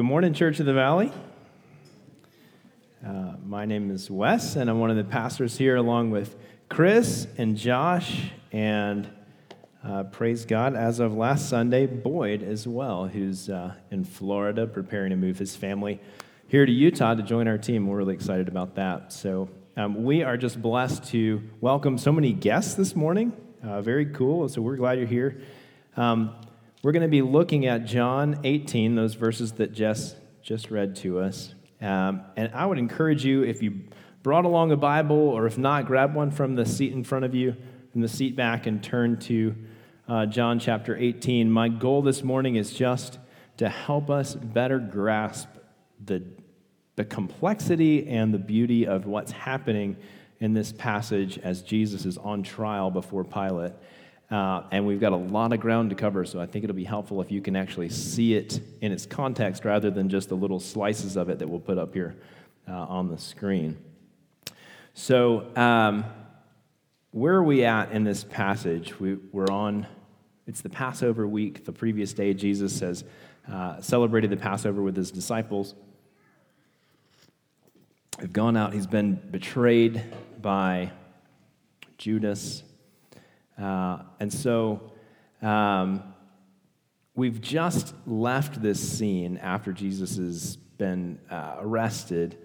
Good morning, Church of the Valley. Uh, my name is Wes, and I'm one of the pastors here, along with Chris and Josh, and uh, praise God, as of last Sunday, Boyd as well, who's uh, in Florida preparing to move his family here to Utah to join our team. We're really excited about that. So, um, we are just blessed to welcome so many guests this morning. Uh, very cool. So, we're glad you're here. Um, we're going to be looking at John 18, those verses that Jess just read to us. Um, and I would encourage you, if you brought along a Bible, or if not, grab one from the seat in front of you, from the seat back, and turn to uh, John chapter 18. My goal this morning is just to help us better grasp the, the complexity and the beauty of what's happening in this passage as Jesus is on trial before Pilate. Uh, and we've got a lot of ground to cover, so I think it'll be helpful if you can actually see it in its context rather than just the little slices of it that we'll put up here uh, on the screen. So, um, where are we at in this passage? We, are on, it's the Passover week. The previous day, Jesus has uh, celebrated the Passover with his disciples. They've gone out, he's been betrayed by Judas. Uh, and so um, we've just left this scene after Jesus has been uh, arrested.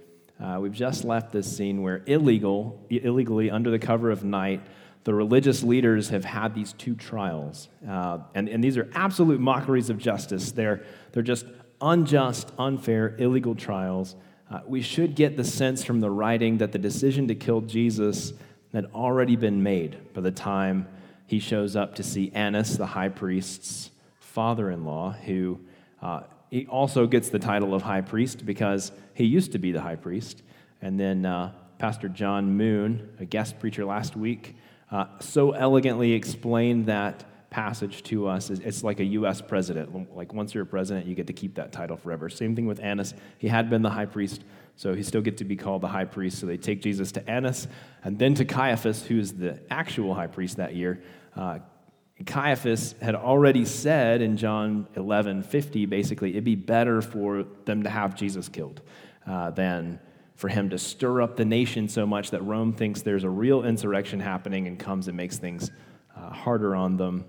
Uh, we've just left this scene where illegal, illegally, under the cover of night, the religious leaders have had these two trials. Uh, and, and these are absolute mockeries of justice. They're, they're just unjust, unfair, illegal trials. Uh, we should get the sense from the writing that the decision to kill Jesus had already been made by the time he shows up to see Annas, the high priest's father in law, who uh, he also gets the title of high priest because he used to be the high priest. And then uh, Pastor John Moon, a guest preacher last week, uh, so elegantly explained that passage to us. It's like a U.S. president. Like once you're a president, you get to keep that title forever. Same thing with Annas. He had been the high priest so he still gets to be called the high priest. So they take Jesus to Annas and then to Caiaphas, who's the actual high priest that year. Uh, Caiaphas had already said in John 11 50, basically, it'd be better for them to have Jesus killed uh, than for him to stir up the nation so much that Rome thinks there's a real insurrection happening and comes and makes things uh, harder on them.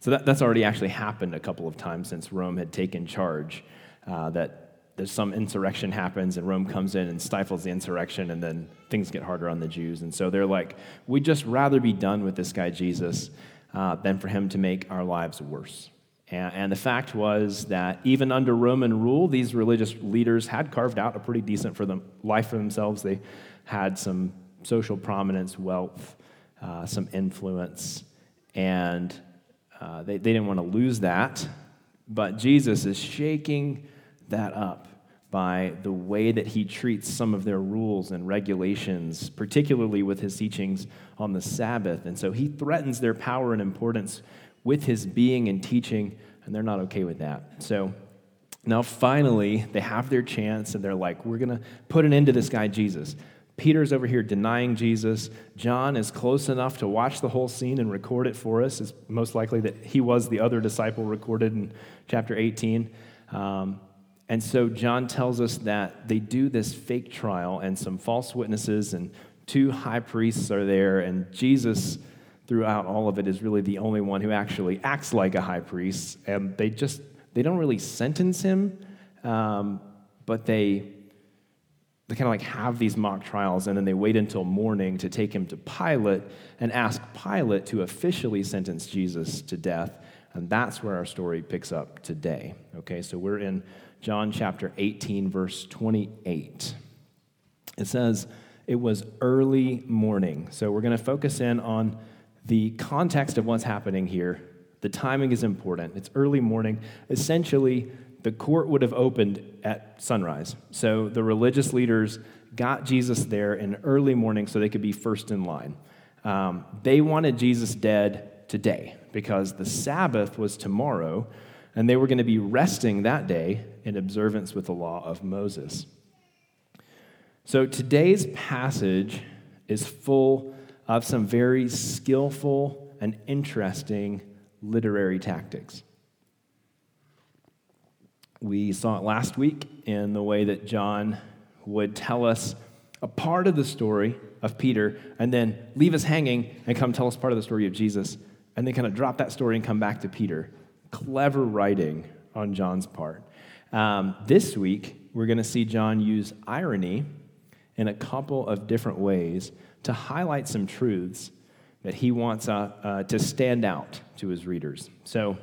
So that, that's already actually happened a couple of times since Rome had taken charge. Uh, that there's some insurrection happens and Rome comes in and stifles the insurrection, and then things get harder on the Jews. And so they're like, we'd just rather be done with this guy Jesus uh, than for him to make our lives worse. And, and the fact was that even under Roman rule, these religious leaders had carved out a pretty decent for them, life for themselves. They had some social prominence, wealth, uh, some influence, and uh, they, they didn't want to lose that. But Jesus is shaking that up by the way that he treats some of their rules and regulations, particularly with his teachings on the Sabbath. And so he threatens their power and importance with his being and teaching, and they're not okay with that. So now finally, they have their chance, and they're like, we're going to put an end to this guy, Jesus. Peter's over here denying Jesus. John is close enough to watch the whole scene and record it for us. It's most likely that he was the other disciple recorded in chapter 18. Um, and so John tells us that they do this fake trial, and some false witnesses and two high priests are there, and Jesus, throughout all of it, is really the only one who actually acts like a high priest. And they just they don't really sentence him, um, but they they kind of like have these mock trials, and then they wait until morning to take him to Pilate and ask Pilate to officially sentence Jesus to death. And that's where our story picks up today. Okay, so we're in John chapter 18, verse 28. It says, It was early morning. So we're going to focus in on the context of what's happening here. The timing is important. It's early morning. Essentially, the court would have opened at sunrise. So the religious leaders got Jesus there in early morning so they could be first in line. Um, they wanted Jesus dead today because the Sabbath was tomorrow and they were going to be resting that day in observance with the law of Moses. So today's passage is full of some very skillful and interesting literary tactics. We saw it last week in the way that John would tell us a part of the story of Peter and then leave us hanging and come tell us part of the story of Jesus and then kind of drop that story and come back to Peter. Clever writing on John's part. Um, this week, we're going to see John use irony in a couple of different ways to highlight some truths that he wants uh, uh, to stand out to his readers. So,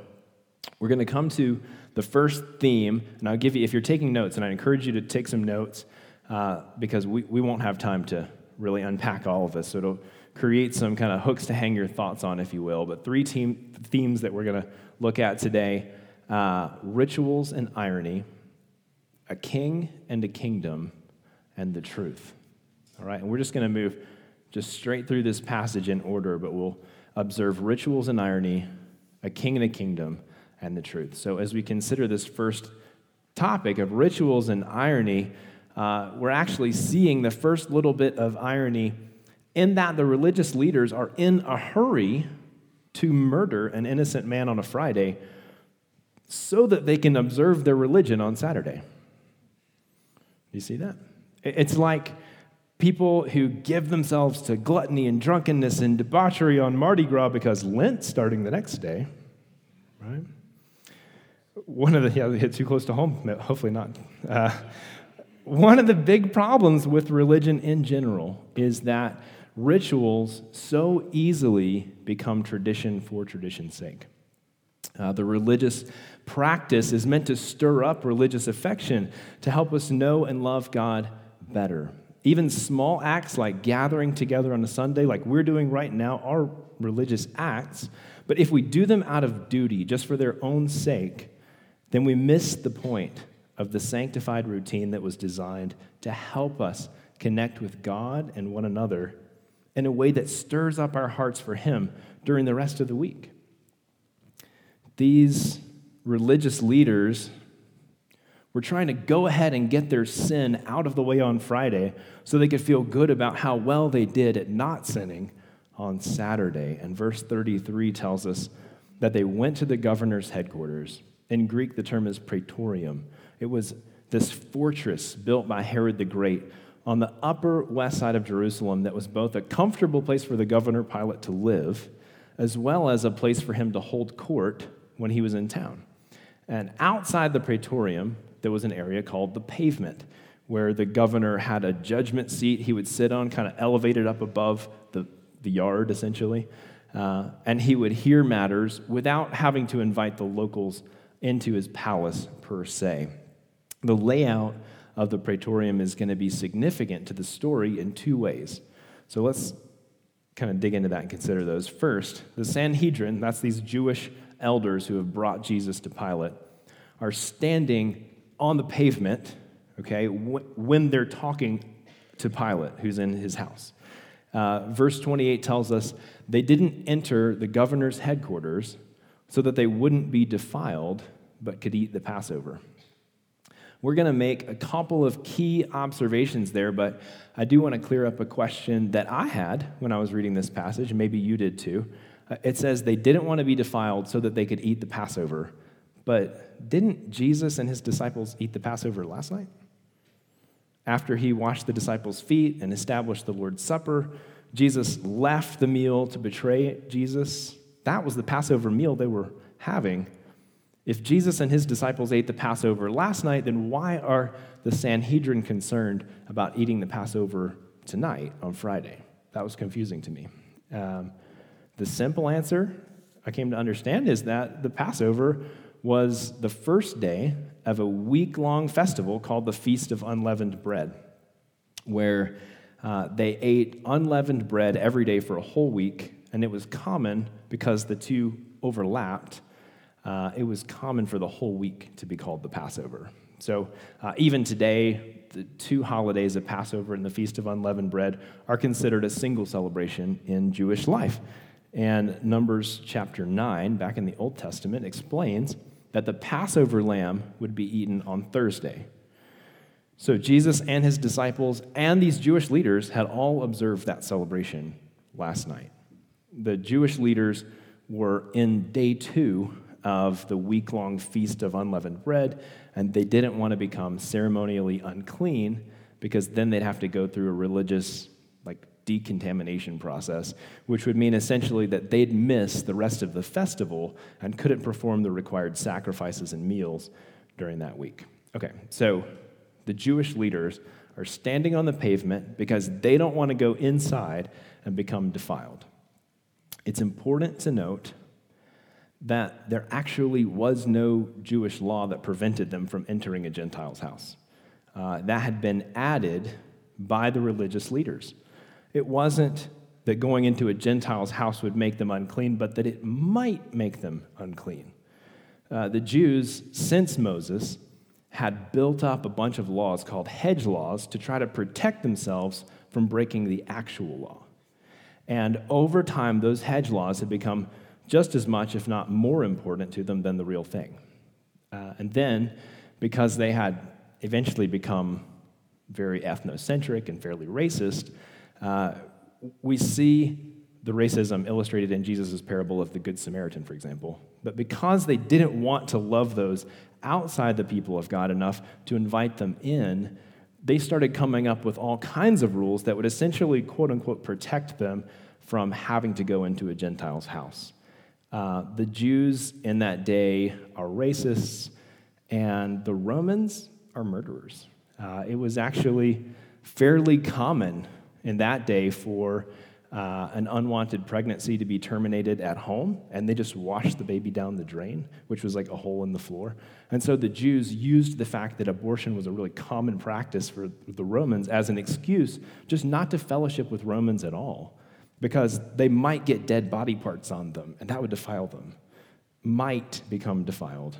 we're going to come to the first theme, and I'll give you, if you're taking notes, and I encourage you to take some notes uh, because we, we won't have time to really unpack all of this. So, create some kind of hooks to hang your thoughts on, if you will. But three team, themes that we're going to look at today uh, rituals and irony, a king and a kingdom, and the truth. All right, and we're just going to move just straight through this passage in order, but we'll observe rituals and irony, a king and a kingdom, and the truth. So, as we consider this first topic of rituals and irony, uh, we're actually seeing the first little bit of irony in that the religious leaders are in a hurry to murder an innocent man on a Friday so that they can observe their religion on Saturday. You see that? It's like people who give themselves to gluttony and drunkenness and debauchery on Mardi Gras because Lent's starting the next day, right? One of the, yeah, hit too close to home, hopefully not. Uh, one of the big problems with religion in general is that rituals so easily become tradition for tradition's sake. Uh, the religious practice is meant to stir up religious affection to help us know and love God better. Even small acts like gathering together on a Sunday, like we're doing right now, are religious acts. But if we do them out of duty, just for their own sake, then we miss the point of the sanctified routine that was designed to help us connect with God and one another in a way that stirs up our hearts for Him during the rest of the week. These religious leaders were trying to go ahead and get their sin out of the way on Friday so they could feel good about how well they did at not sinning on Saturday. And verse 33 tells us that they went to the governor's headquarters. In Greek, the term is praetorium. It was this fortress built by Herod the Great on the upper west side of Jerusalem that was both a comfortable place for the governor Pilate to live, as well as a place for him to hold court when he was in town. And outside the praetorium, there was an area called the pavement, where the governor had a judgment seat he would sit on, kind of elevated up above the, the yard, essentially. Uh, and he would hear matters without having to invite the locals into his palace per se. The layout of the praetorium is going to be significant to the story in two ways. So let's kind of dig into that and consider those. First, the Sanhedrin, that's these Jewish elders who have brought Jesus to Pilate, are standing on the pavement, okay, when they're talking to Pilate, who's in his house. Uh, verse 28 tells us they didn't enter the governor's headquarters so that they wouldn't be defiled, but could eat the Passover. We're going to make a couple of key observations there, but I do want to clear up a question that I had when I was reading this passage, and maybe you did too. Uh, it says they didn't want to be defiled so that they could eat the Passover. But didn't Jesus and his disciples eat the Passover last night? After he washed the disciples' feet and established the Lord's Supper, Jesus left the meal to betray Jesus. That was the Passover meal they were having. If Jesus and his disciples ate the Passover last night, then why are the Sanhedrin concerned about eating the Passover tonight on Friday? That was confusing to me. Um, the simple answer I came to understand is that the Passover was the first day of a week long festival called the Feast of Unleavened Bread, where uh, they ate unleavened bread every day for a whole week, and it was common because the two overlapped uh, it was common for the whole week to be called the Passover. So uh, even today, the two holidays of Passover and the Feast of Unleavened Bread are considered a single celebration in Jewish life. And Numbers chapter 9, back in the Old Testament, explains that the Passover lamb would be eaten on Thursday. So Jesus and his disciples and these Jewish leaders had all observed that celebration last night. The Jewish leaders were in day two of the week long feast of unleavened bread, and they didn't want to become ceremonially unclean because then they'd have to go through a religious like decontamination process, which would mean essentially that they'd miss the rest of the festival and couldn't perform the required sacrifices and meals during that week. Okay, so the Jewish leaders are standing on the pavement because they don't want to go inside and become defiled. It's important to note that there actually was no Jewish law that prevented them from entering a Gentile's house. Uh, that had been added by the religious leaders. It wasn't that going into a Gentile's house would make them unclean, but that it might make them unclean. Uh, the Jews, since Moses, had built up a bunch of laws called hedge laws to try to protect themselves from breaking the actual law. And over time, those hedge laws had become just as much, if not more important to them than the real thing. Uh, and then, because they had eventually become very ethnocentric and fairly racist, uh, we see the racism illustrated in Jesus' parable of the Good Samaritan, for example. But because they didn't want to love those outside the people of God enough to invite them in, they started coming up with all kinds of rules that would essentially, quote unquote, protect them from having to go into a Gentile's house. Uh, the Jews in that day are racists, and the Romans are murderers. Uh, it was actually fairly common in that day for uh, an unwanted pregnancy to be terminated at home, and they just washed the baby down the drain, which was like a hole in the floor. And so the Jews used the fact that abortion was a really common practice for the Romans as an excuse just not to fellowship with Romans at all, because they might get dead body parts on them, and that would defile them. Might become defiled.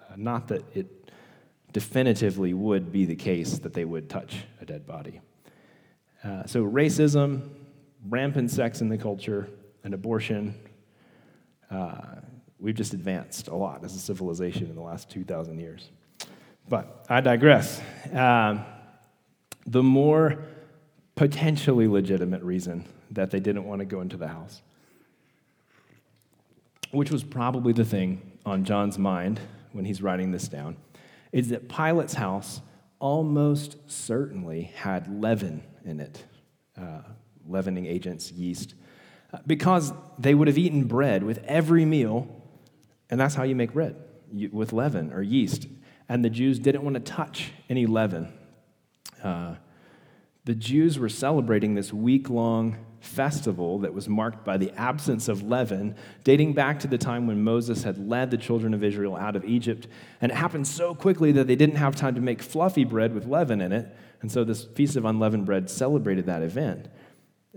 Uh, not that it definitively would be the case that they would touch a dead body. Uh, so, racism, rampant sex in the culture, and abortion, uh, we've just advanced a lot as a civilization in the last 2,000 years. But I digress. Uh, the more potentially legitimate reason that they didn't want to go into the house, which was probably the thing on John's mind when he's writing this down, is that Pilate's house almost certainly had leaven in it, uh, leavening agents, yeast, uh, because they would have eaten bread with every meal, and that's how you make bread, you, with leaven or yeast. And the Jews didn't want to touch any leaven. Uh, the Jews were celebrating this week long festival that was marked by the absence of leaven, dating back to the time when Moses had led the children of Israel out of Egypt. And it happened so quickly that they didn't have time to make fluffy bread with leaven in it. And so this Feast of Unleavened Bread celebrated that event.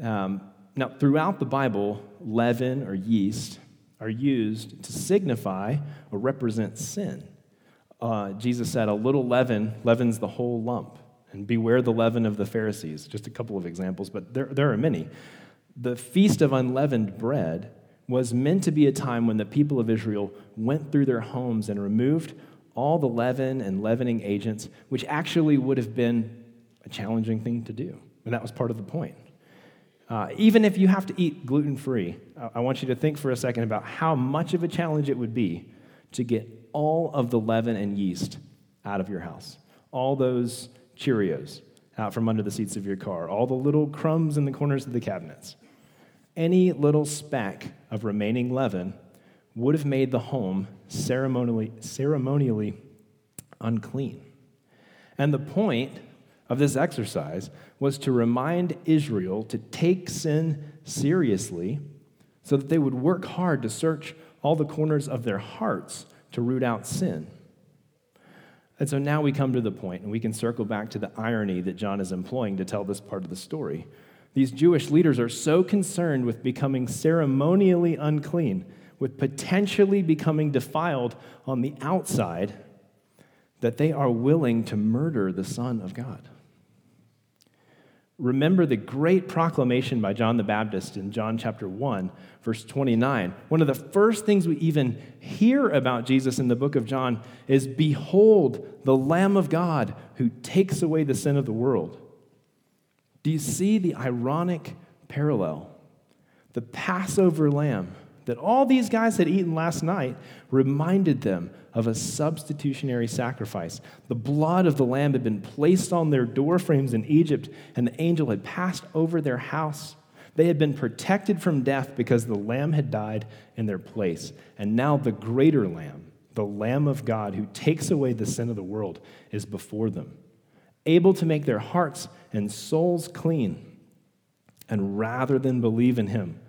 Um, now, throughout the Bible, leaven or yeast are used to signify or represent sin. Uh, Jesus said, A little leaven leavens the whole lump and beware the leaven of the Pharisees. Just a couple of examples, but there, there are many. The Feast of Unleavened Bread was meant to be a time when the people of Israel went through their homes and removed all the leaven and leavening agents, which actually would have been a challenging thing to do. And that was part of the point. Uh, even if you have to eat gluten free, I want you to think for a second about how much of a challenge it would be to get all of the leaven and yeast out of your house. All those Cheerios out from under the seats of your car, all the little crumbs in the corners of the cabinets. Any little speck of remaining leaven would have made the home ceremonially, ceremonially unclean. And the point of this exercise was to remind Israel to take sin seriously so that they would work hard to search all the corners of their hearts to root out sin. And so now we come to the point, and we can circle back to the irony that John is employing to tell this part of the story. These Jewish leaders are so concerned with becoming ceremonially unclean, with potentially becoming defiled on the outside, that they are willing to murder the Son of God remember the great proclamation by John the Baptist in John chapter 1, verse 29. One of the first things we even hear about Jesus in the book of John is Behold, the Lamb of God who takes away the sin of the world. Do you see the ironic parallel? The Passover lamb, that all these guys had eaten last night reminded them of a substitutionary sacrifice. The blood of the lamb had been placed on their doorframes in Egypt, and the angel had passed over their house. They had been protected from death because the lamb had died in their place. And now the greater lamb, the lamb of God who takes away the sin of the world, is before them, able to make their hearts and souls clean. And rather than believe in him,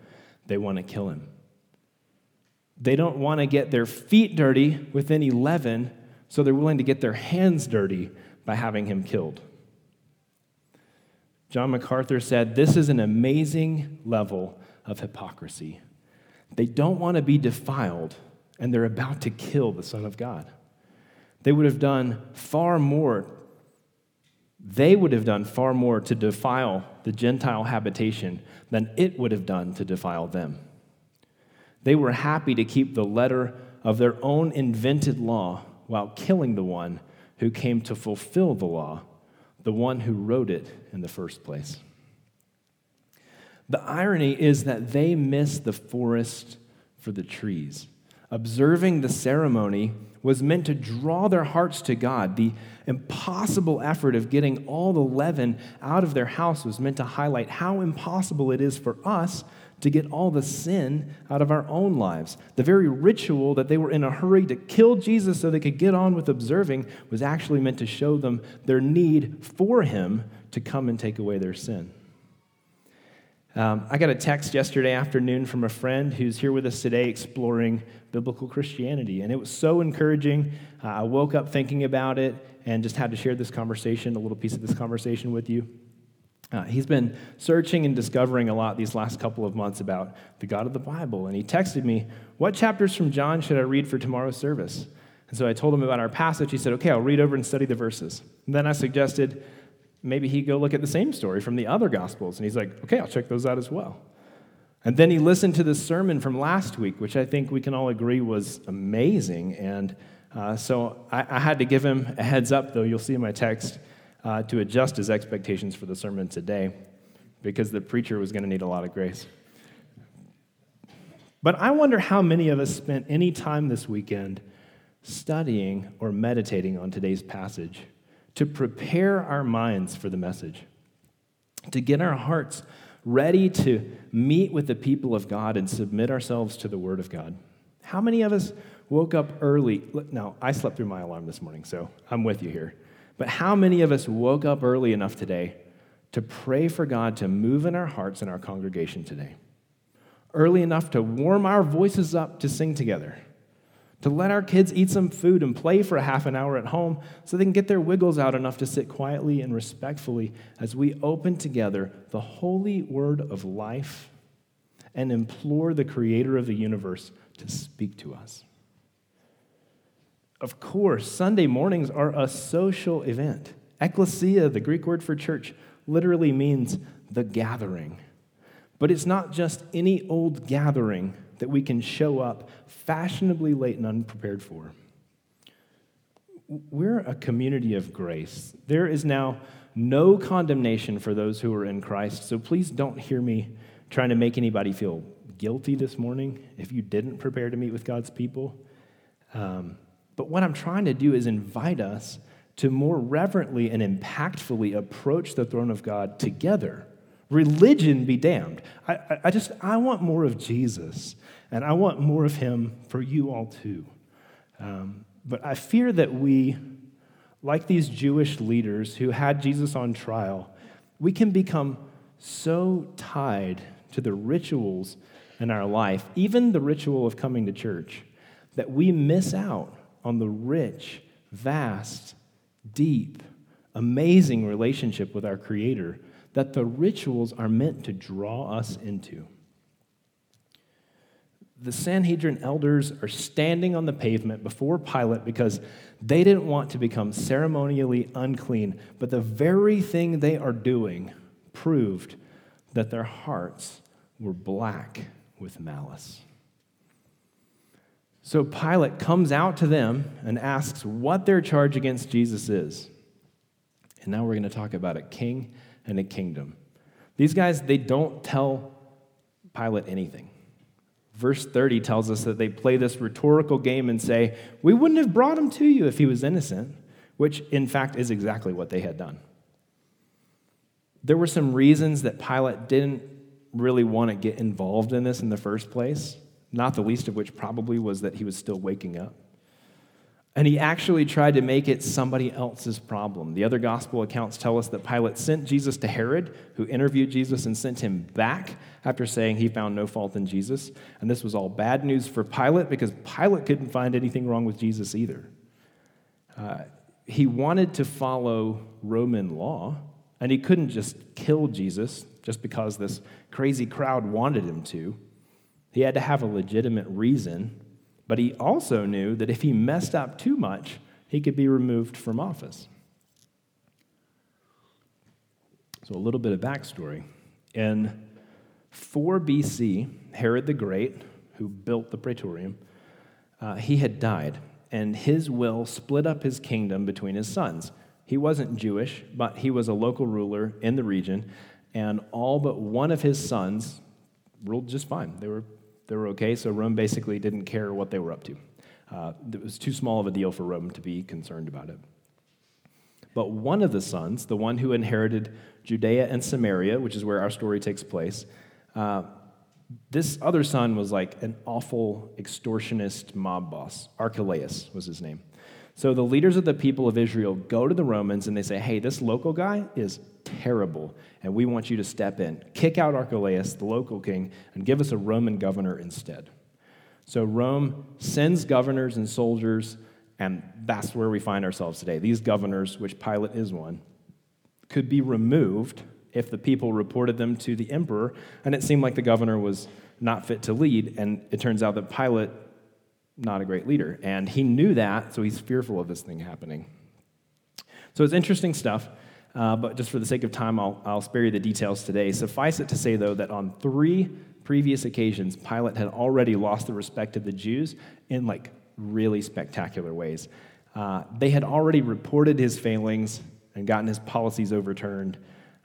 they want to kill him. They don't want to get their feet dirty with leaven, so they're willing to get their hands dirty by having him killed. John MacArthur said, This is an amazing level of hypocrisy. They don't want to be defiled, and they're about to kill the Son of God. They would have done far more. They would have done far more to defile the Gentile habitation than it would have done to defile them. They were happy to keep the letter of their own invented law while killing the one who came to fulfill the law, the one who wrote it in the first place. The irony is that they miss the forest for the trees. Observing the ceremony was meant to draw their hearts to God. The impossible effort of getting all the leaven out of their house was meant to highlight how impossible it is for us to get all the sin out of our own lives. The very ritual that they were in a hurry to kill Jesus so they could get on with observing was actually meant to show them their need for him to come and take away their sin. Um, I got a text yesterday afternoon from a friend who's here with us today exploring biblical Christianity, and it was so encouraging. Uh, I woke up thinking about it and just had to share this conversation, a little piece of this conversation with you. Uh, he's been searching and discovering a lot these last couple of months about the God of the Bible. And he texted me, What chapters from John should I read for tomorrow's service? And so I told him about our passage. He said, Okay, I'll read over and study the verses. And then I suggested maybe he go look at the same story from the other Gospels. And he's like, Okay, I'll check those out as well. And then he listened to the sermon from last week, which I think we can all agree was amazing. And uh, so I, I had to give him a heads up, though. You'll see in my text uh, to adjust his expectations for the sermon today because the preacher was going to need a lot of grace. But I wonder how many of us spent any time this weekend studying or meditating on today's passage to prepare our minds for the message, to get our hearts ready to meet with the people of God and submit ourselves to the Word of God. How many of us woke up early? Now, I slept through my alarm this morning, so I'm with you here. But how many of us woke up early enough today to pray for God to move in our hearts in our congregation today? Early enough to warm our voices up to sing together, to let our kids eat some food and play for a half an hour at home so they can get their wiggles out enough to sit quietly and respectfully as we open together the holy word of life and implore the creator of the universe to speak to us. Of course, Sunday mornings are a social event. Ecclesia, the Greek word for church, literally means the gathering. But it's not just any old gathering that we can show up fashionably late and unprepared for. We're a community of grace. There is now no condemnation for those who are in Christ, so please don't hear me trying to make anybody feel guilty this morning if you didn't prepare to meet with God's people. Um, but what I'm trying to do is invite us to more reverently and impactfully approach the throne of God together. Religion be damned. I, I just, I want more of Jesus, and I want more of him for you all too. Um, but I fear that we, like these Jewish leaders who had Jesus on trial, we can become so tied to the rituals in our life, even the ritual of coming to church, that we miss out on the rich, vast, deep, amazing relationship with our Creator that the rituals are meant to draw us into. The Sanhedrin elders are standing on the pavement before Pilate because they didn't want to become ceremonially unclean, but the very thing they are doing proved that their hearts were black with malice. So Pilate comes out to them and asks what their charge against Jesus is. And now we're going to talk about a king and a kingdom. These guys, they don't tell Pilate anything. Verse 30 tells us that they play this rhetorical game and say, We wouldn't have brought him to you if he was innocent, which in fact is exactly what they had done. There were some reasons that Pilate didn't really want to get involved in this in the first place, not the least of which probably was that he was still waking up. And he actually tried to make it somebody else's problem. The other gospel accounts tell us that Pilate sent Jesus to Herod, who interviewed Jesus and sent him back after saying he found no fault in Jesus. And this was all bad news for Pilate because Pilate couldn't find anything wrong with Jesus either. Uh, he wanted to follow Roman law, and he couldn't just kill Jesus just because this crazy crowd wanted him to. He had to have a legitimate reason but he also knew that if he messed up too much, he could be removed from office. So, a little bit of backstory. In 4 BC, Herod the Great, who built the Praetorium, uh, he had died, and his will split up his kingdom between his sons. He wasn't Jewish, but he was a local ruler in the region, and all but one of his sons ruled just fine. They were they were okay, so Rome basically didn't care what they were up to. Uh, it was too small of a deal for Rome to be concerned about it. But one of the sons, the one who inherited Judea and Samaria, which is where our story takes place, uh, this other son was like an awful extortionist mob boss. Archelaus was his name. So the leaders of the people of Israel go to the Romans and they say, hey, this local guy is terrible, and we want you to step in. Kick out Archelaus, the local king, and give us a Roman governor instead. So Rome sends governors and soldiers, and that's where we find ourselves today. These governors, which Pilate is one, could be removed if the people reported them to the emperor, and it seemed like the governor was not fit to lead, and it turns out that Pilate not a great leader. And he knew that, so he's fearful of this thing happening. So it's interesting stuff. Uh, but just for the sake of time, I'll, I'll spare you the details today. Suffice it to say, though, that on three previous occasions, Pilate had already lost the respect of the Jews in like really spectacular ways. Uh, they had already reported his failings and gotten his policies overturned.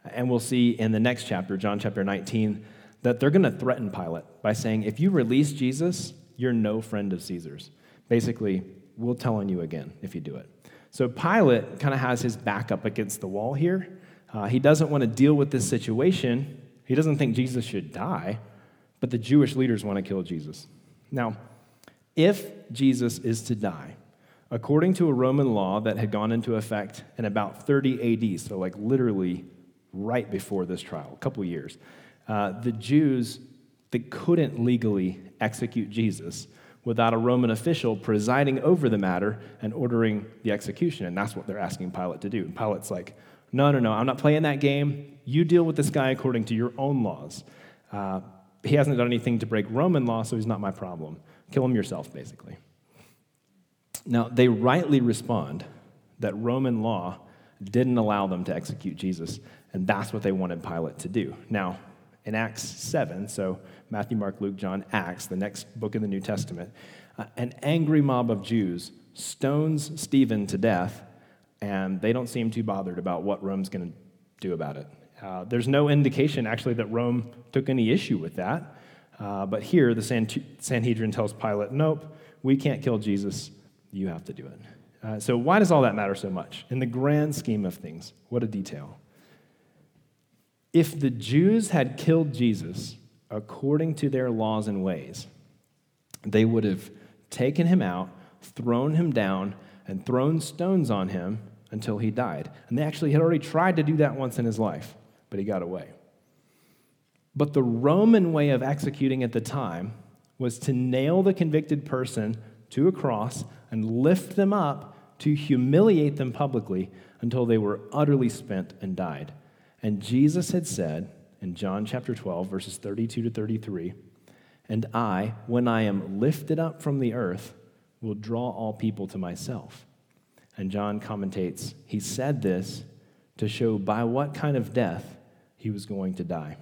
And we'll see in the next chapter, John chapter 19, that they're going to threaten Pilate by saying, if you release Jesus, you're no friend of Caesar's. Basically, we'll tell on you again if you do it. So Pilate kind of has his back up against the wall here. Uh, he doesn't want to deal with this situation. He doesn't think Jesus should die, but the Jewish leaders want to kill Jesus. Now, if Jesus is to die, according to a Roman law that had gone into effect in about 30 AD, so like literally right before this trial, a couple years, uh, the Jews they couldn't legally execute Jesus without a Roman official presiding over the matter and ordering the execution. And that's what they're asking Pilate to do. And Pilate's like, no, no, no, I'm not playing that game. You deal with this guy according to your own laws. Uh, he hasn't done anything to break Roman law, so he's not my problem. Kill him yourself, basically. Now, they rightly respond that Roman law didn't allow them to execute Jesus, and that's what they wanted Pilate to do. Now, in Acts 7, so Matthew, Mark, Luke, John, Acts, the next book in the New Testament, uh, an angry mob of Jews stones Stephen to death, and they don't seem too bothered about what Rome's going to do about it. Uh, there's no indication, actually, that Rome took any issue with that. Uh, but here, the Sanhedrin tells Pilate, nope, we can't kill Jesus. You have to do it. Uh, so, why does all that matter so much? In the grand scheme of things, what a detail. If the Jews had killed Jesus, according to their laws and ways, they would have taken him out, thrown him down, and thrown stones on him until he died. And they actually had already tried to do that once in his life, but he got away. But the Roman way of executing at the time was to nail the convicted person to a cross and lift them up to humiliate them publicly until they were utterly spent and died. And Jesus had said, in John chapter 12, verses 32 to 33. And I, when I am lifted up from the earth, will draw all people to myself. And John commentates, he said this to show by what kind of death he was going to die.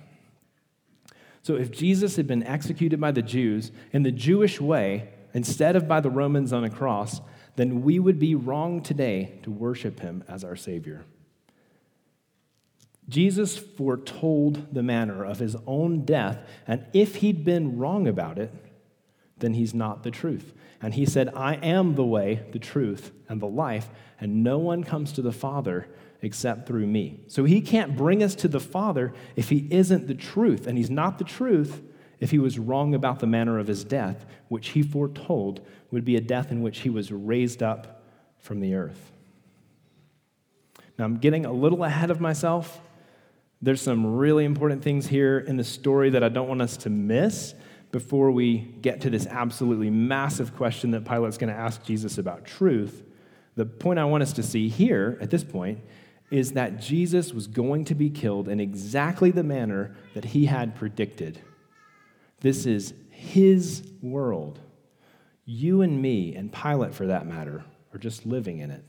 So if Jesus had been executed by the Jews in the Jewish way instead of by the Romans on a cross, then we would be wrong today to worship him as our Savior. Jesus foretold the manner of his own death, and if he'd been wrong about it, then he's not the truth. And he said, I am the way, the truth, and the life, and no one comes to the Father except through me. So he can't bring us to the Father if he isn't the truth. And he's not the truth if he was wrong about the manner of his death, which he foretold would be a death in which he was raised up from the earth. Now, I'm getting a little ahead of myself. There's some really important things here in the story that I don't want us to miss before we get to this absolutely massive question that Pilate's going to ask Jesus about truth. The point I want us to see here at this point is that Jesus was going to be killed in exactly the manner that he had predicted. This is his world. You and me, and Pilate for that matter, are just living in it.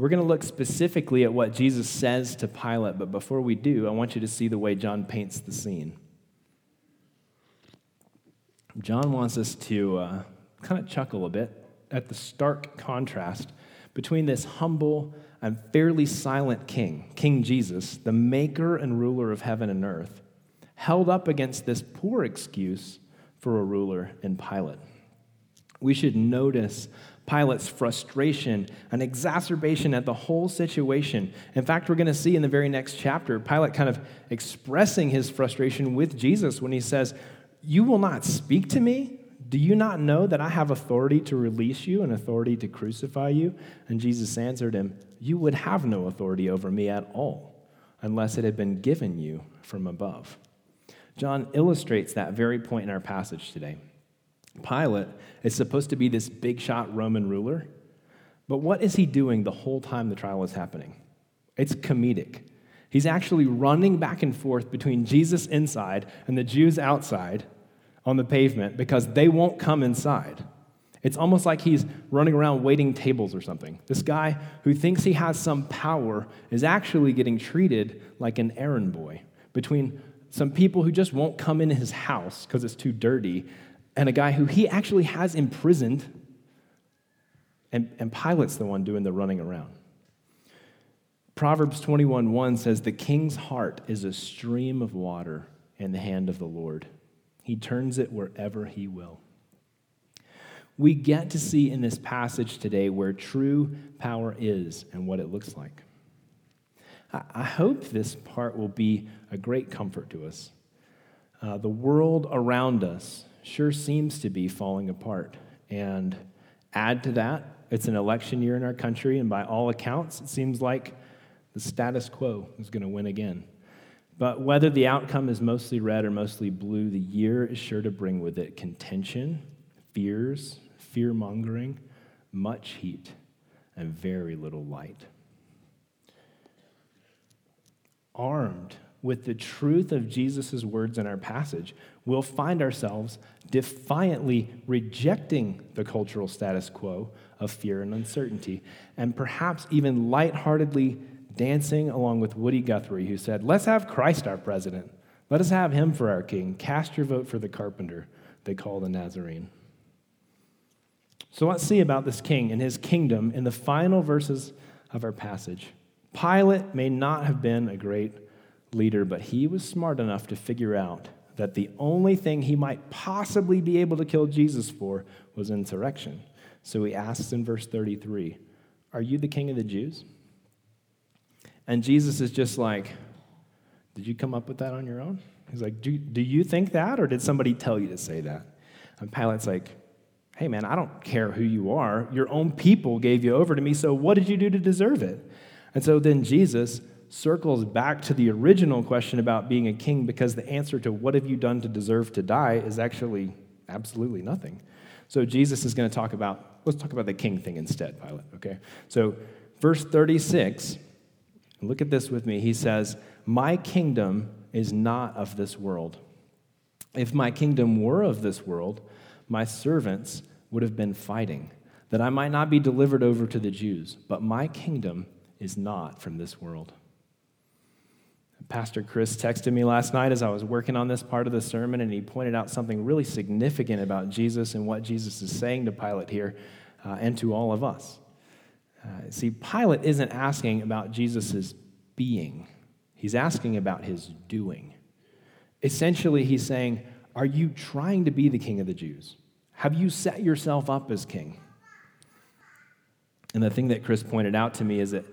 We're going to look specifically at what Jesus says to Pilate, but before we do, I want you to see the way John paints the scene. John wants us to uh, kind of chuckle a bit at the stark contrast between this humble and fairly silent king, King Jesus, the maker and ruler of heaven and earth, held up against this poor excuse for a ruler in Pilate. We should notice Pilate's frustration, an exacerbation at the whole situation. In fact, we're going to see in the very next chapter Pilate kind of expressing his frustration with Jesus when he says, You will not speak to me? Do you not know that I have authority to release you and authority to crucify you? And Jesus answered him, You would have no authority over me at all unless it had been given you from above. John illustrates that very point in our passage today. Pilate is supposed to be this big shot Roman ruler, but what is he doing the whole time the trial is happening? It's comedic. He's actually running back and forth between Jesus inside and the Jews outside on the pavement because they won't come inside. It's almost like he's running around waiting tables or something. This guy who thinks he has some power is actually getting treated like an errand boy between some people who just won't come in his house because it's too dirty and a guy who he actually has imprisoned, and, and Pilate's the one doing the running around. Proverbs 21 1 says, The king's heart is a stream of water in the hand of the Lord. He turns it wherever he will. We get to see in this passage today where true power is and what it looks like. I hope this part will be a great comfort to us. Uh, the world around us sure seems to be falling apart. And add to that, it's an election year in our country, and by all accounts, it seems like the status quo is going to win again. But whether the outcome is mostly red or mostly blue, the year is sure to bring with it contention, fears, fear mongering, much heat, and very little light. Armed with the truth of Jesus' words in our passage, we'll find ourselves defiantly rejecting the cultural status quo of fear and uncertainty, and perhaps even lightheartedly dancing along with Woody Guthrie, who said, Let's have Christ our president. Let us have him for our king. Cast your vote for the carpenter, they call the Nazarene. So let's see about this king and his kingdom in the final verses of our passage. Pilate may not have been a great leader, but he was smart enough to figure out that the only thing he might possibly be able to kill Jesus for was insurrection. So he asks in verse 33, Are you the king of the Jews? And Jesus is just like, Did you come up with that on your own? He's like, Do, do you think that, or did somebody tell you to say that? And Pilate's like, Hey, man, I don't care who you are. Your own people gave you over to me, so what did you do to deserve it? And so then Jesus circles back to the original question about being a king because the answer to what have you done to deserve to die is actually absolutely nothing. So Jesus is going to talk about, let's talk about the king thing instead, Pilate, okay? So, verse 36, look at this with me. He says, My kingdom is not of this world. If my kingdom were of this world, my servants would have been fighting, that I might not be delivered over to the Jews. But my kingdom is not from this world. Pastor Chris texted me last night as I was working on this part of the sermon, and he pointed out something really significant about Jesus and what Jesus is saying to Pilate here uh, and to all of us. Uh, see, Pilate isn't asking about Jesus' being, he's asking about his doing. Essentially, he's saying, Are you trying to be the king of the Jews? Have you set yourself up as king? And the thing that Chris pointed out to me is that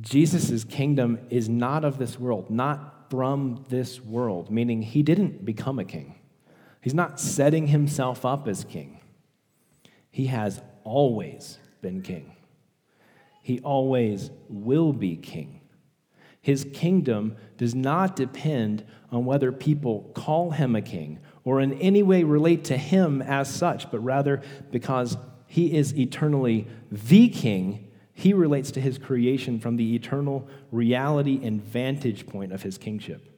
Jesus' kingdom is not of this world, not from this world, meaning he didn't become a king. He's not setting himself up as king. He has always been king. He always will be king. His kingdom does not depend on whether people call him a king or in any way relate to him as such, but rather because he is eternally the king, he relates to his creation from the eternal reality and vantage point of his kingship.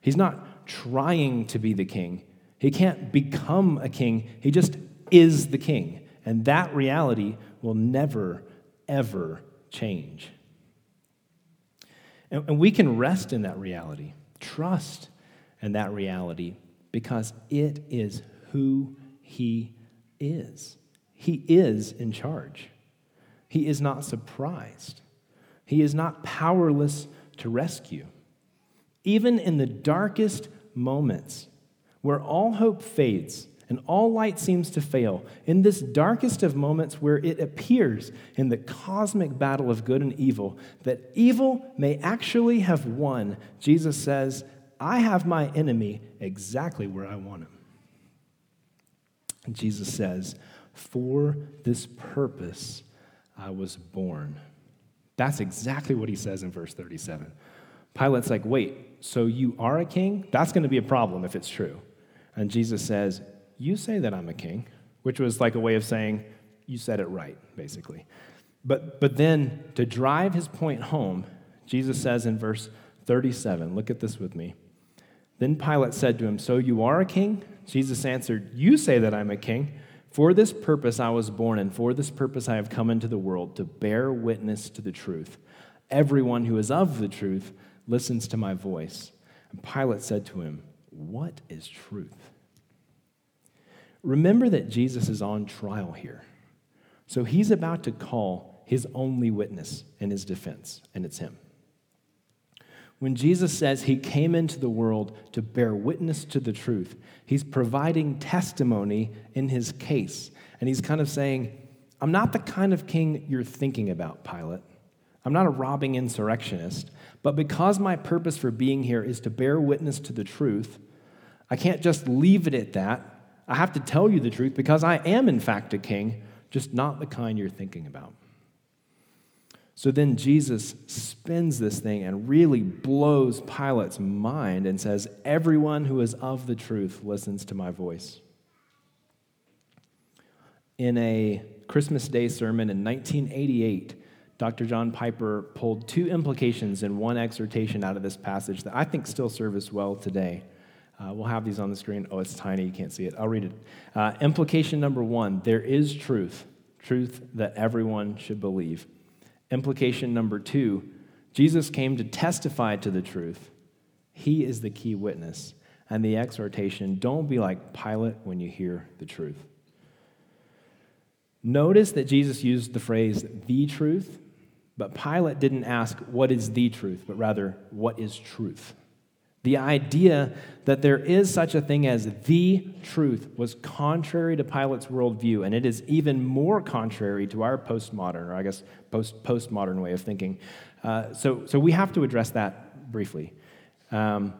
He's not trying to be the king. He can't become a king. He just is the king. And that reality will never, ever change. And, we can rest in that reality, trust in that reality, because it is who He is. He is in charge. He is not surprised. He is not powerless to rescue. Even in the darkest moments where all hope fades, and all light seems to fail. In this darkest of moments where it appears in the cosmic battle of good and evil that evil may actually have won, Jesus says, I have my enemy exactly where I want him. And Jesus says, For this purpose I was born. That's exactly what he says in verse 37. Pilate's like, Wait, so you are a king? That's going to be a problem if it's true. And Jesus says, you say that I'm a king, which was like a way of saying, You said it right, basically. But, but then to drive his point home, Jesus says in verse 37, look at this with me. Then Pilate said to him, So you are a king? Jesus answered, You say that I'm a king. For this purpose I was born, and for this purpose I have come into the world, to bear witness to the truth. Everyone who is of the truth listens to my voice. And Pilate said to him, What is truth? Remember that Jesus is on trial here. So he's about to call his only witness in his defense, and it's him. When Jesus says he came into the world to bear witness to the truth, he's providing testimony in his case. And he's kind of saying, I'm not the kind of king you're thinking about, Pilate. I'm not a robbing insurrectionist. But because my purpose for being here is to bear witness to the truth, I can't just leave it at that. I have to tell you the truth because I am, in fact, a king, just not the kind you're thinking about. So then Jesus spins this thing and really blows Pilate's mind and says, Everyone who is of the truth listens to my voice. In a Christmas Day sermon in 1988, Dr. John Piper pulled two implications in one exhortation out of this passage that I think still serve us well today. Uh, we'll have these on the screen. Oh, it's tiny, you can't see it. I'll read it. Uh, implication number one there is truth, truth that everyone should believe. Implication number two Jesus came to testify to the truth. He is the key witness. And the exhortation don't be like Pilate when you hear the truth. Notice that Jesus used the phrase the truth, but Pilate didn't ask, What is the truth? but rather, What is truth? The idea that there is such a thing as the truth was contrary to Pilate's worldview, and it is even more contrary to our postmodern, or I guess post postmodern way of thinking. Uh, so, so we have to address that briefly. Um,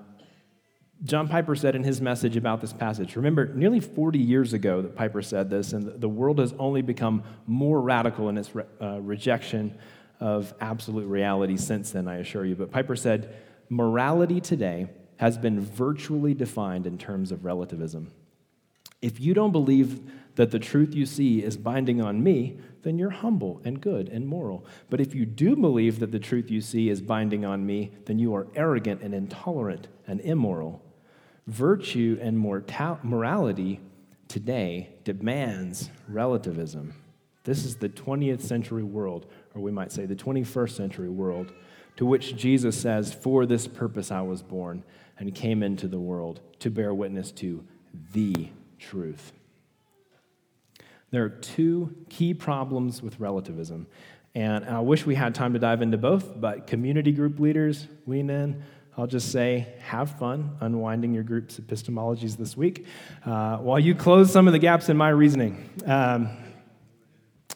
John Piper said in his message about this passage, remember, nearly 40 years ago that Piper said this, and the world has only become more radical in its re- uh, rejection of absolute reality since then, I assure you. But Piper said, morality today has been virtually defined in terms of relativism. If you don't believe that the truth you see is binding on me, then you're humble and good and moral. But if you do believe that the truth you see is binding on me, then you are arrogant and intolerant and immoral. Virtue and morality today demands relativism. This is the 20th century world, or we might say the 21st century world to which Jesus says, For this purpose I was born and came into the world to bear witness to the truth. There are two key problems with relativism. And I wish we had time to dive into both, but community group leaders, lean in. I'll just say, have fun unwinding your group's epistemologies this week uh, while you close some of the gaps in my reasoning. Um,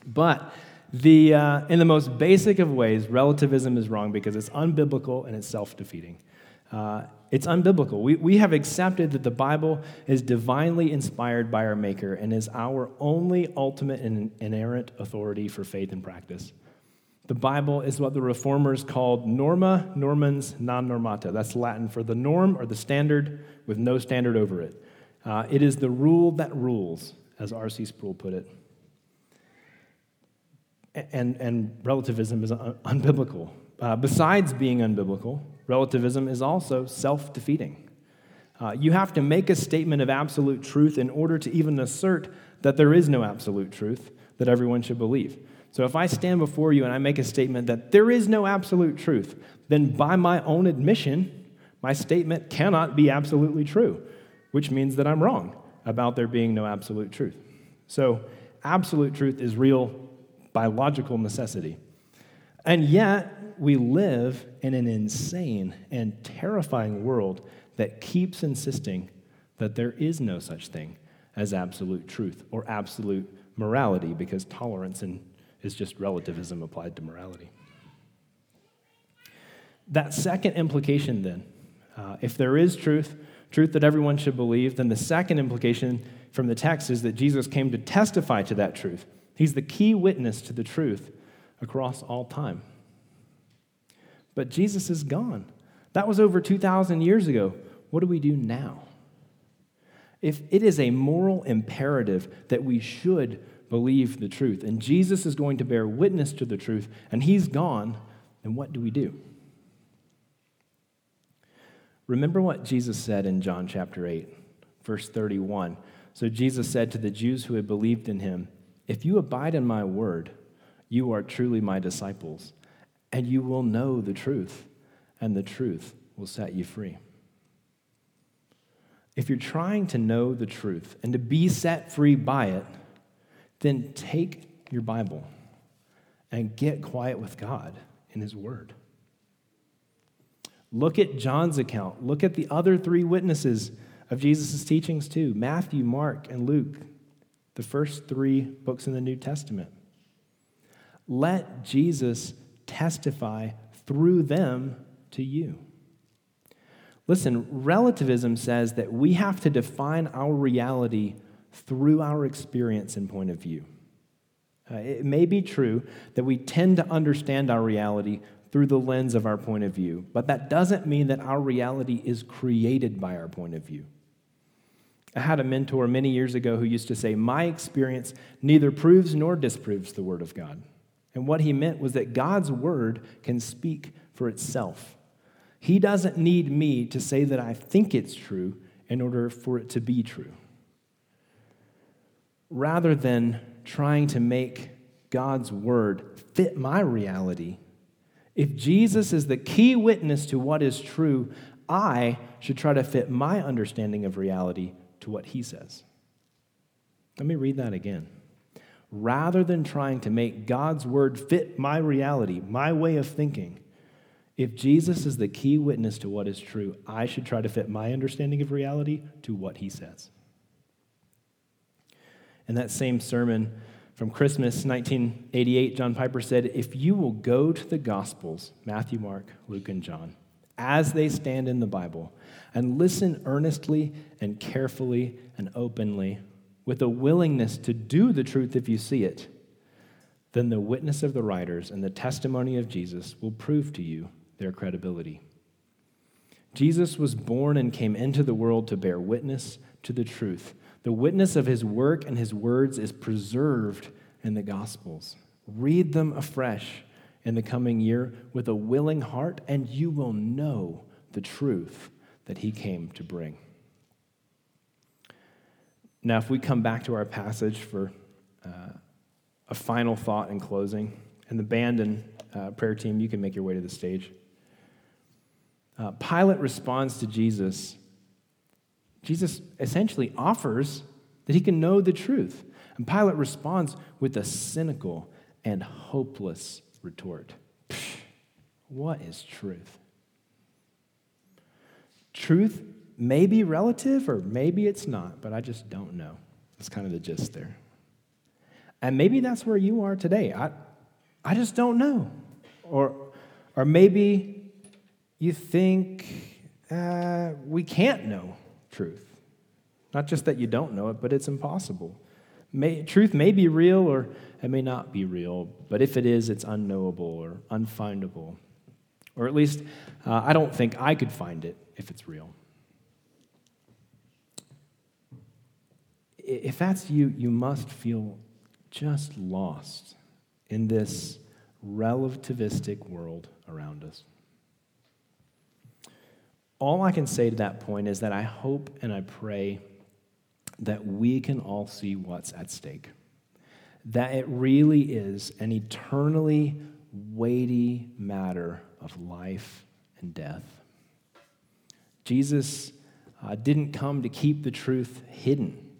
but the, uh, in the most basic of ways, relativism is wrong because it's unbiblical and it's self defeating. Uh, it's unbiblical. We, we have accepted that the Bible is divinely inspired by our Maker and is our only ultimate and inerrant authority for faith and practice. The Bible is what the reformers called norma normans non normata. That's Latin for the norm or the standard with no standard over it. Uh, it is the rule that rules, as R.C. Sproul put it. And, and relativism is un- unbiblical. Uh, besides being unbiblical, relativism is also self defeating. Uh, you have to make a statement of absolute truth in order to even assert that there is no absolute truth that everyone should believe. So if I stand before you and I make a statement that there is no absolute truth, then by my own admission, my statement cannot be absolutely true, which means that I'm wrong about there being no absolute truth. So absolute truth is real biological necessity. And yet, we live in an insane and terrifying world that keeps insisting that there is no such thing as absolute truth or absolute morality because tolerance is just relativism applied to morality. That second implication, then, uh, if there is truth, truth that everyone should believe, then the second implication from the text is that Jesus came to testify to that truth. He's the key witness to the truth across all time. But Jesus is gone. That was over 2,000 years ago. What do we do now? If it is a moral imperative that we should believe the truth. And Jesus is going to bear witness to the truth, and he's gone, then what do we do? Remember what Jesus said in John chapter 8, verse 31. So Jesus said to the Jews who had believed in him, If you abide in my word, you are truly my disciples, and you will know the truth, and the truth will set you free. If you're trying to know the truth and to be set free by it, then take your Bible and get quiet with God in His Word. Look at John's account. Look at the other three witnesses of Jesus' teachings, too Matthew, Mark, and Luke, the first three books in the New Testament. Let Jesus testify through them to you. Listen, relativism says that we have to define our reality through our experience and point of view. Uh, it may be true that we tend to understand our reality through the lens of our point of view, but that doesn't mean that our reality is created by our point of view. I had a mentor many years ago who used to say, My experience neither proves nor disproves the Word of God. And what he meant was that God's Word can speak for itself. He doesn't need me to say that I think it's true in order for it to be true rather than trying to make God's word fit my reality, if Jesus is the key witness to what is true, I should try to fit my understanding of reality to what he says. Let me read that again. Rather than trying to make God's word fit my reality, my way of thinking, if Jesus is the key witness to what is true, I should try to fit my understanding of reality to what he says. In that same sermon from Christmas 1988, John Piper said, If you will go to the Gospels, Matthew, Mark, Luke, and John, as they stand in the Bible, and listen earnestly and carefully and openly, with a willingness to do the truth if you see it, then the witness of the writers and the testimony of Jesus will prove to you their credibility. Jesus was born and came into the world to bear witness to the truth the witness of his work and his words is preserved in the Gospels. Read them afresh in the coming year with a willing heart, and you will know the truth that he came to bring. Now, if we come back to our passage for uh, a final thought in closing, and the band and uh, prayer team, you can make your way to the stage. Uh, Pilate responds to Jesus Jesus essentially offers that he can know the truth. And Pilate responds with a cynical and hopeless retort What is truth? truth may be relative or maybe it's not, but I just don't know. That's kind of the gist there. And maybe that's where you are today. I, I just don't know. Or, or maybe you think uh, we can't know truth. Not just that you don't know it, but it's impossible. May, truth may be real or it may not be real, but if it is, it's unknowable or unfindable. Or at least, uh, I don't think I could find it if it's real. If that's you, you must feel just lost in this relativistic world around us. All I can say to that point is that I hope and I pray that we can all see what's at stake. That it really is an eternally weighty matter of life and death. Jesus uh, didn't come to keep the truth hidden,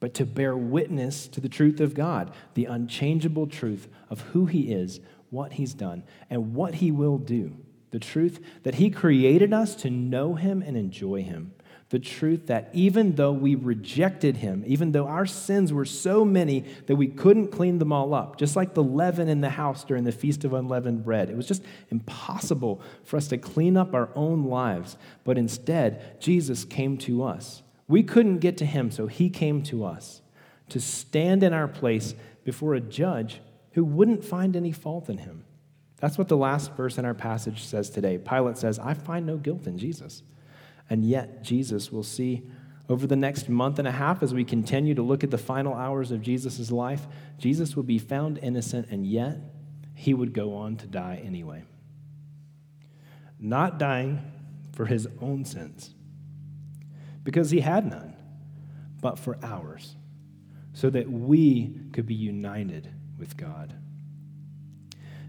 but to bear witness to the truth of God, the unchangeable truth of who He is, what He's done, and what He will do. The truth that He created us to know Him and enjoy Him the truth that even though we rejected him, even though our sins were so many that we couldn't clean them all up, just like the leaven in the house during the Feast of Unleavened Bread, it was just impossible for us to clean up our own lives. But instead, Jesus came to us. We couldn't get to him, so he came to us to stand in our place before a judge who wouldn't find any fault in him. That's what the last verse in our passage says today. Pilate says, I find no guilt in Jesus. And yet, Jesus, we'll see over the next month and a half as we continue to look at the final hours of Jesus' life, Jesus will be found innocent, and yet he would go on to die anyway. Not dying for his own sins, because he had none, but for ours, so that we could be united with God.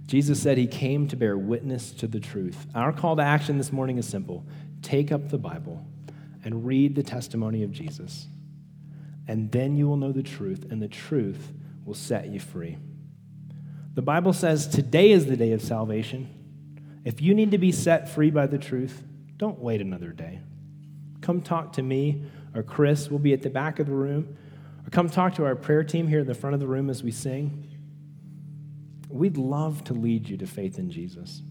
Jesus said he came to bear witness to the truth. Our call to action this morning is simple take up the Bible and read the testimony of Jesus. And then you will know the truth, and the truth will set you free. The Bible says today is the day of salvation. If you need to be set free by the truth, don't wait another day. Come talk to me or Chris. We'll be at the back of the room. Or come talk to our prayer team here in the front of the room as we sing. We'd love to lead you to faith in Jesus.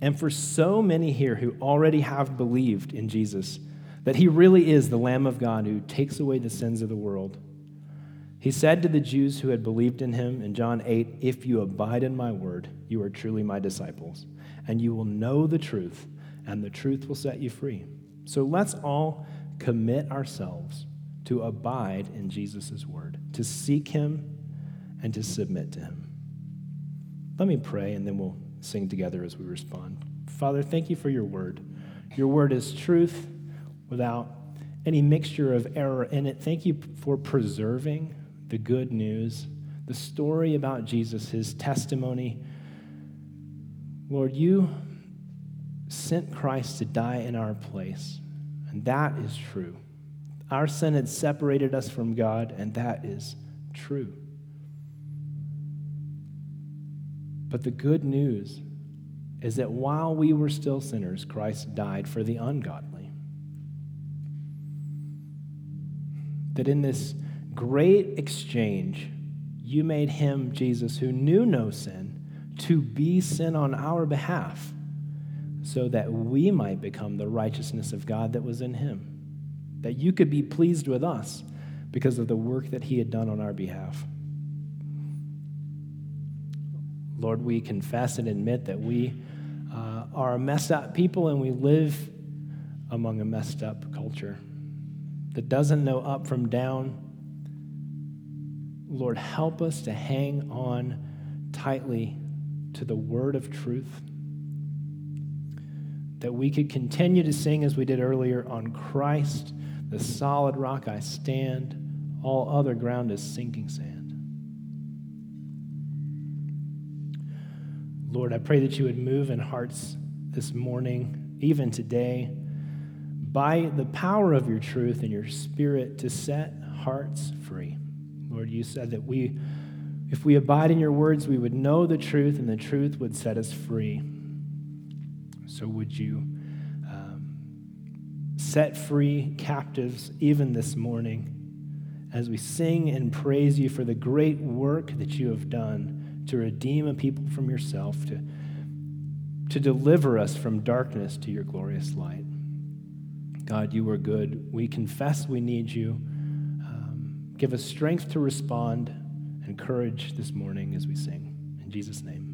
And for so many here who already have believed in Jesus, that he really is the Lamb of God who takes away the sins of the world. He said to the Jews who had believed in him in John 8, If you abide in my word, you are truly my disciples, and you will know the truth, and the truth will set you free. So let's all commit ourselves to abide in Jesus' word, to seek him, and to submit to him. Let me pray, and then we'll sing together as we respond. Father, thank you for your word. Your word is truth without any mixture of error in it. Thank you for preserving the good news, the story about Jesus, his testimony. Lord, you sent Christ to die in our place, and that is true. Our sin had separated us from God, and that is true. But the good news is that while we were still sinners, Christ died for the ungodly. That in this great exchange, you made him, Jesus, who knew no sin, to be sin on our behalf, so that we might become the righteousness of God that was in him. That you could be pleased with us because of the work that he had done on our behalf. Lord, we confess and admit that we uh, are a messed up people and we live among a messed up culture that doesn't know up from down. Lord, help us to hang on tightly to the word of truth. That we could continue to sing as we did earlier on Christ, the solid rock I stand, all other ground is sinking sand. Lord, I pray that you would move in hearts this morning, even today, by the power of your truth and your spirit to set hearts free. Lord, you said that we, if we abide in your words, we would know the truth and the truth would set us free. So would you uh, set free captives even this morning as we sing and praise you for the great work that you have done to redeem a people from yourself, to, to deliver us from darkness to your glorious light. God, you are good. We confess we need you. Um, give us strength to respond and courage this morning as we sing. In Jesus' name.